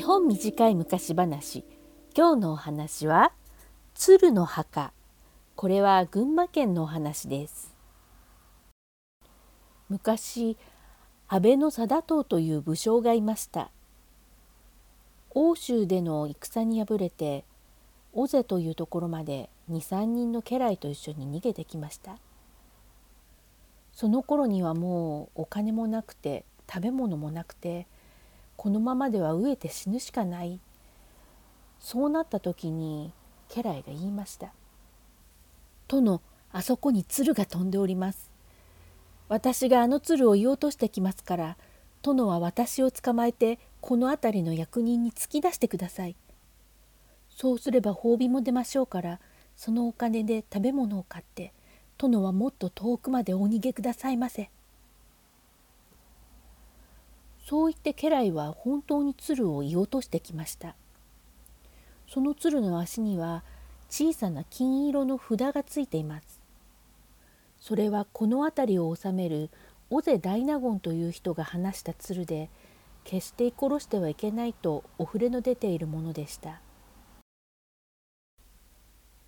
日本短い昔話。今日のお話は鶴の墓。これは群馬県のお話です。昔安倍の貞党という武将がいました。欧州での戦に敗れて尾瀬というところまで23人の家来と一緒に逃げてきました。その頃にはもうお金もなくて食べ物もなくてこのままでは飢えて死ぬしかないそうなった時に家来が言いました「殿あそこに鶴が飛んでおります私があの鶴を言おうとしてきますから殿は私を捕まえてこの辺りの役人に突き出してください。そうすれば褒美も出ましょうからそのお金で食べ物を買って殿はもっと遠くまでお逃げくださいませ。そう言って家来は本当に鶴を言おうとしてきました。その鶴の足には小さな金色の札がついています。それはこの辺りを治める尾瀬大納言という人が話した鶴で決して殺してはいけないとお触れの出ているものでした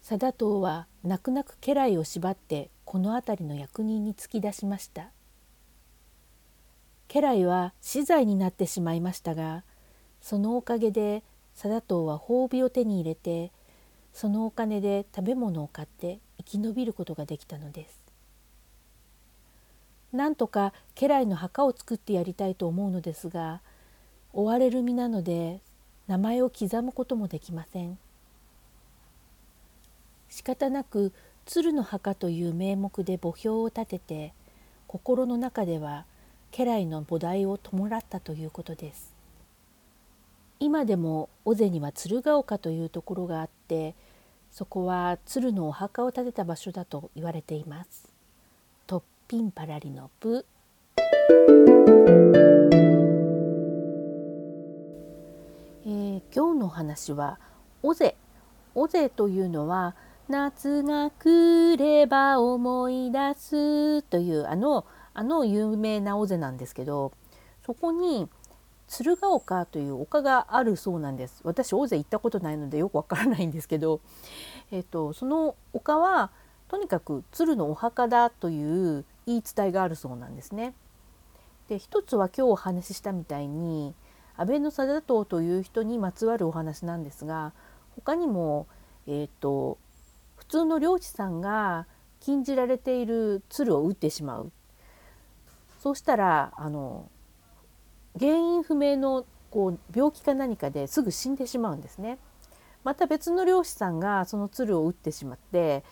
貞党は泣く泣く家来を縛ってこの辺りの役人に突き出しました家来は死罪になってしまいましたがそのおかげで貞党は褒美を手に入れてそのお金で食べ物を買って生き延びることができたのです。なんとか家来の墓を作ってやりたいと思うのですが追われる身なので名前を刻むこともできません。仕方なく鶴の墓という名目で墓標を立てて心の中では家来の菩提を弔ったということです。今でも尾瀬には鶴岡というところがあってそこは鶴のお墓を建てた場所だと言われています。ピンパラリのプえー、今日の話は尾瀬。尾瀬というのは夏が来れば思い出すというあのあの有名な尾瀬なんですけどそこに鶴岡という丘があるそうなんです私尾瀬行ったことないのでよくわからないんですけど、えーと、とその丘はとにかく鶴のお墓だという言い伝えがあるそうなんですね。で一つは今日お話ししたみたいに安倍貞党という人にまつわるお話なんですが他にも、えーと、普通の漁師さんが禁じられている鶴を撃ってしまうそうしたらあの原因不明のこう病気か何かですぐ死んでしまうんですね。また別の漁師さんがその鶴を撃ってしまって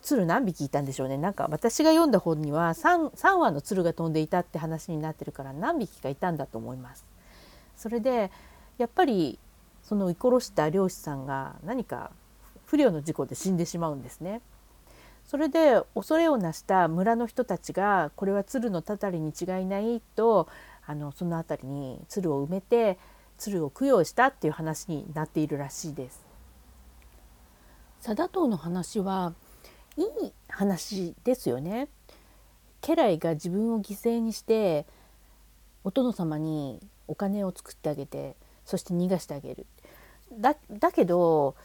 鶴何匹いたんでしょうねなんか私が読んだ本には 3, 3羽の鶴が飛んでいたって話になってるから何匹かいたんだと思います。それでやっぱりその居殺した漁師さんが何か不慮の事故で死んでしまうんですね。それで恐れをなした村の人たちがこれは鶴のたたりに違いないとあのその辺りに鶴を埋めて鶴を供養したっていう話になっているらしいです。貞党の話はいい話ですよね。家来が自分を犠牲にしてお殿様にお金を作ってあげてそして逃がしてあげる。だだけど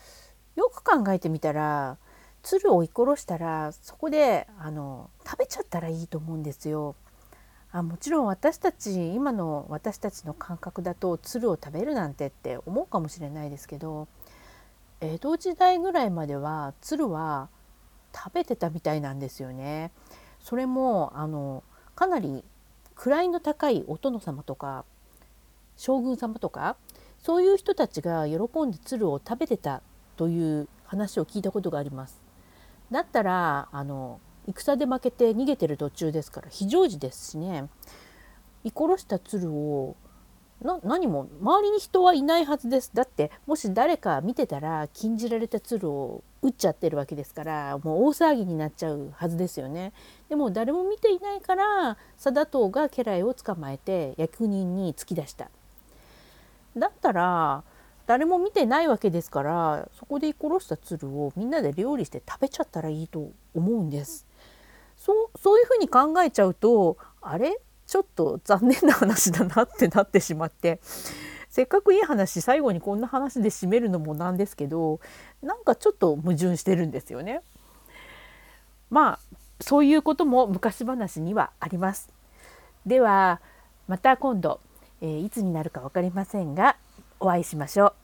よく考えてみたら鶴を追い殺したらそこであの食べちゃったらいいと思うんですよ。あもちろん私たち今の私たちの感覚だと鶴を食べるなんてって思うかもしれないですけど江戸時代ぐらいまでは鶴は食べてたみたいなんですよね。それもあのかなり位の高いお殿様とか将軍様とかそういう人たちが喜んで鶴を食べてたという話を聞いたことがあります。だったらあの戦で負けて逃げてる途中ですから非常時ですしね居殺した鶴を何も周りに人はいないはずですだってもし誰か見てたら禁じられた鶴を撃っちゃってるわけですからもう大騒ぎになっちゃうはずですよね。でも誰も見ていないから貞党が家来を捕まえて役人に突き出した。だったら誰も見てないわけですからそこで殺した鶴をみんなで料理して食べちゃったらいいと思うんです。そうそういうふうに考えちゃうとあれ？ちょっと残念な話だなってなってしまってせっかくいい話最後にこんな話で締めるのもなんですけどなんかちょっと矛盾してるんですよね。まあそういうことも昔話にはあります。ではまた今度、えー、いつになるか分かりませんがお会いしましょう。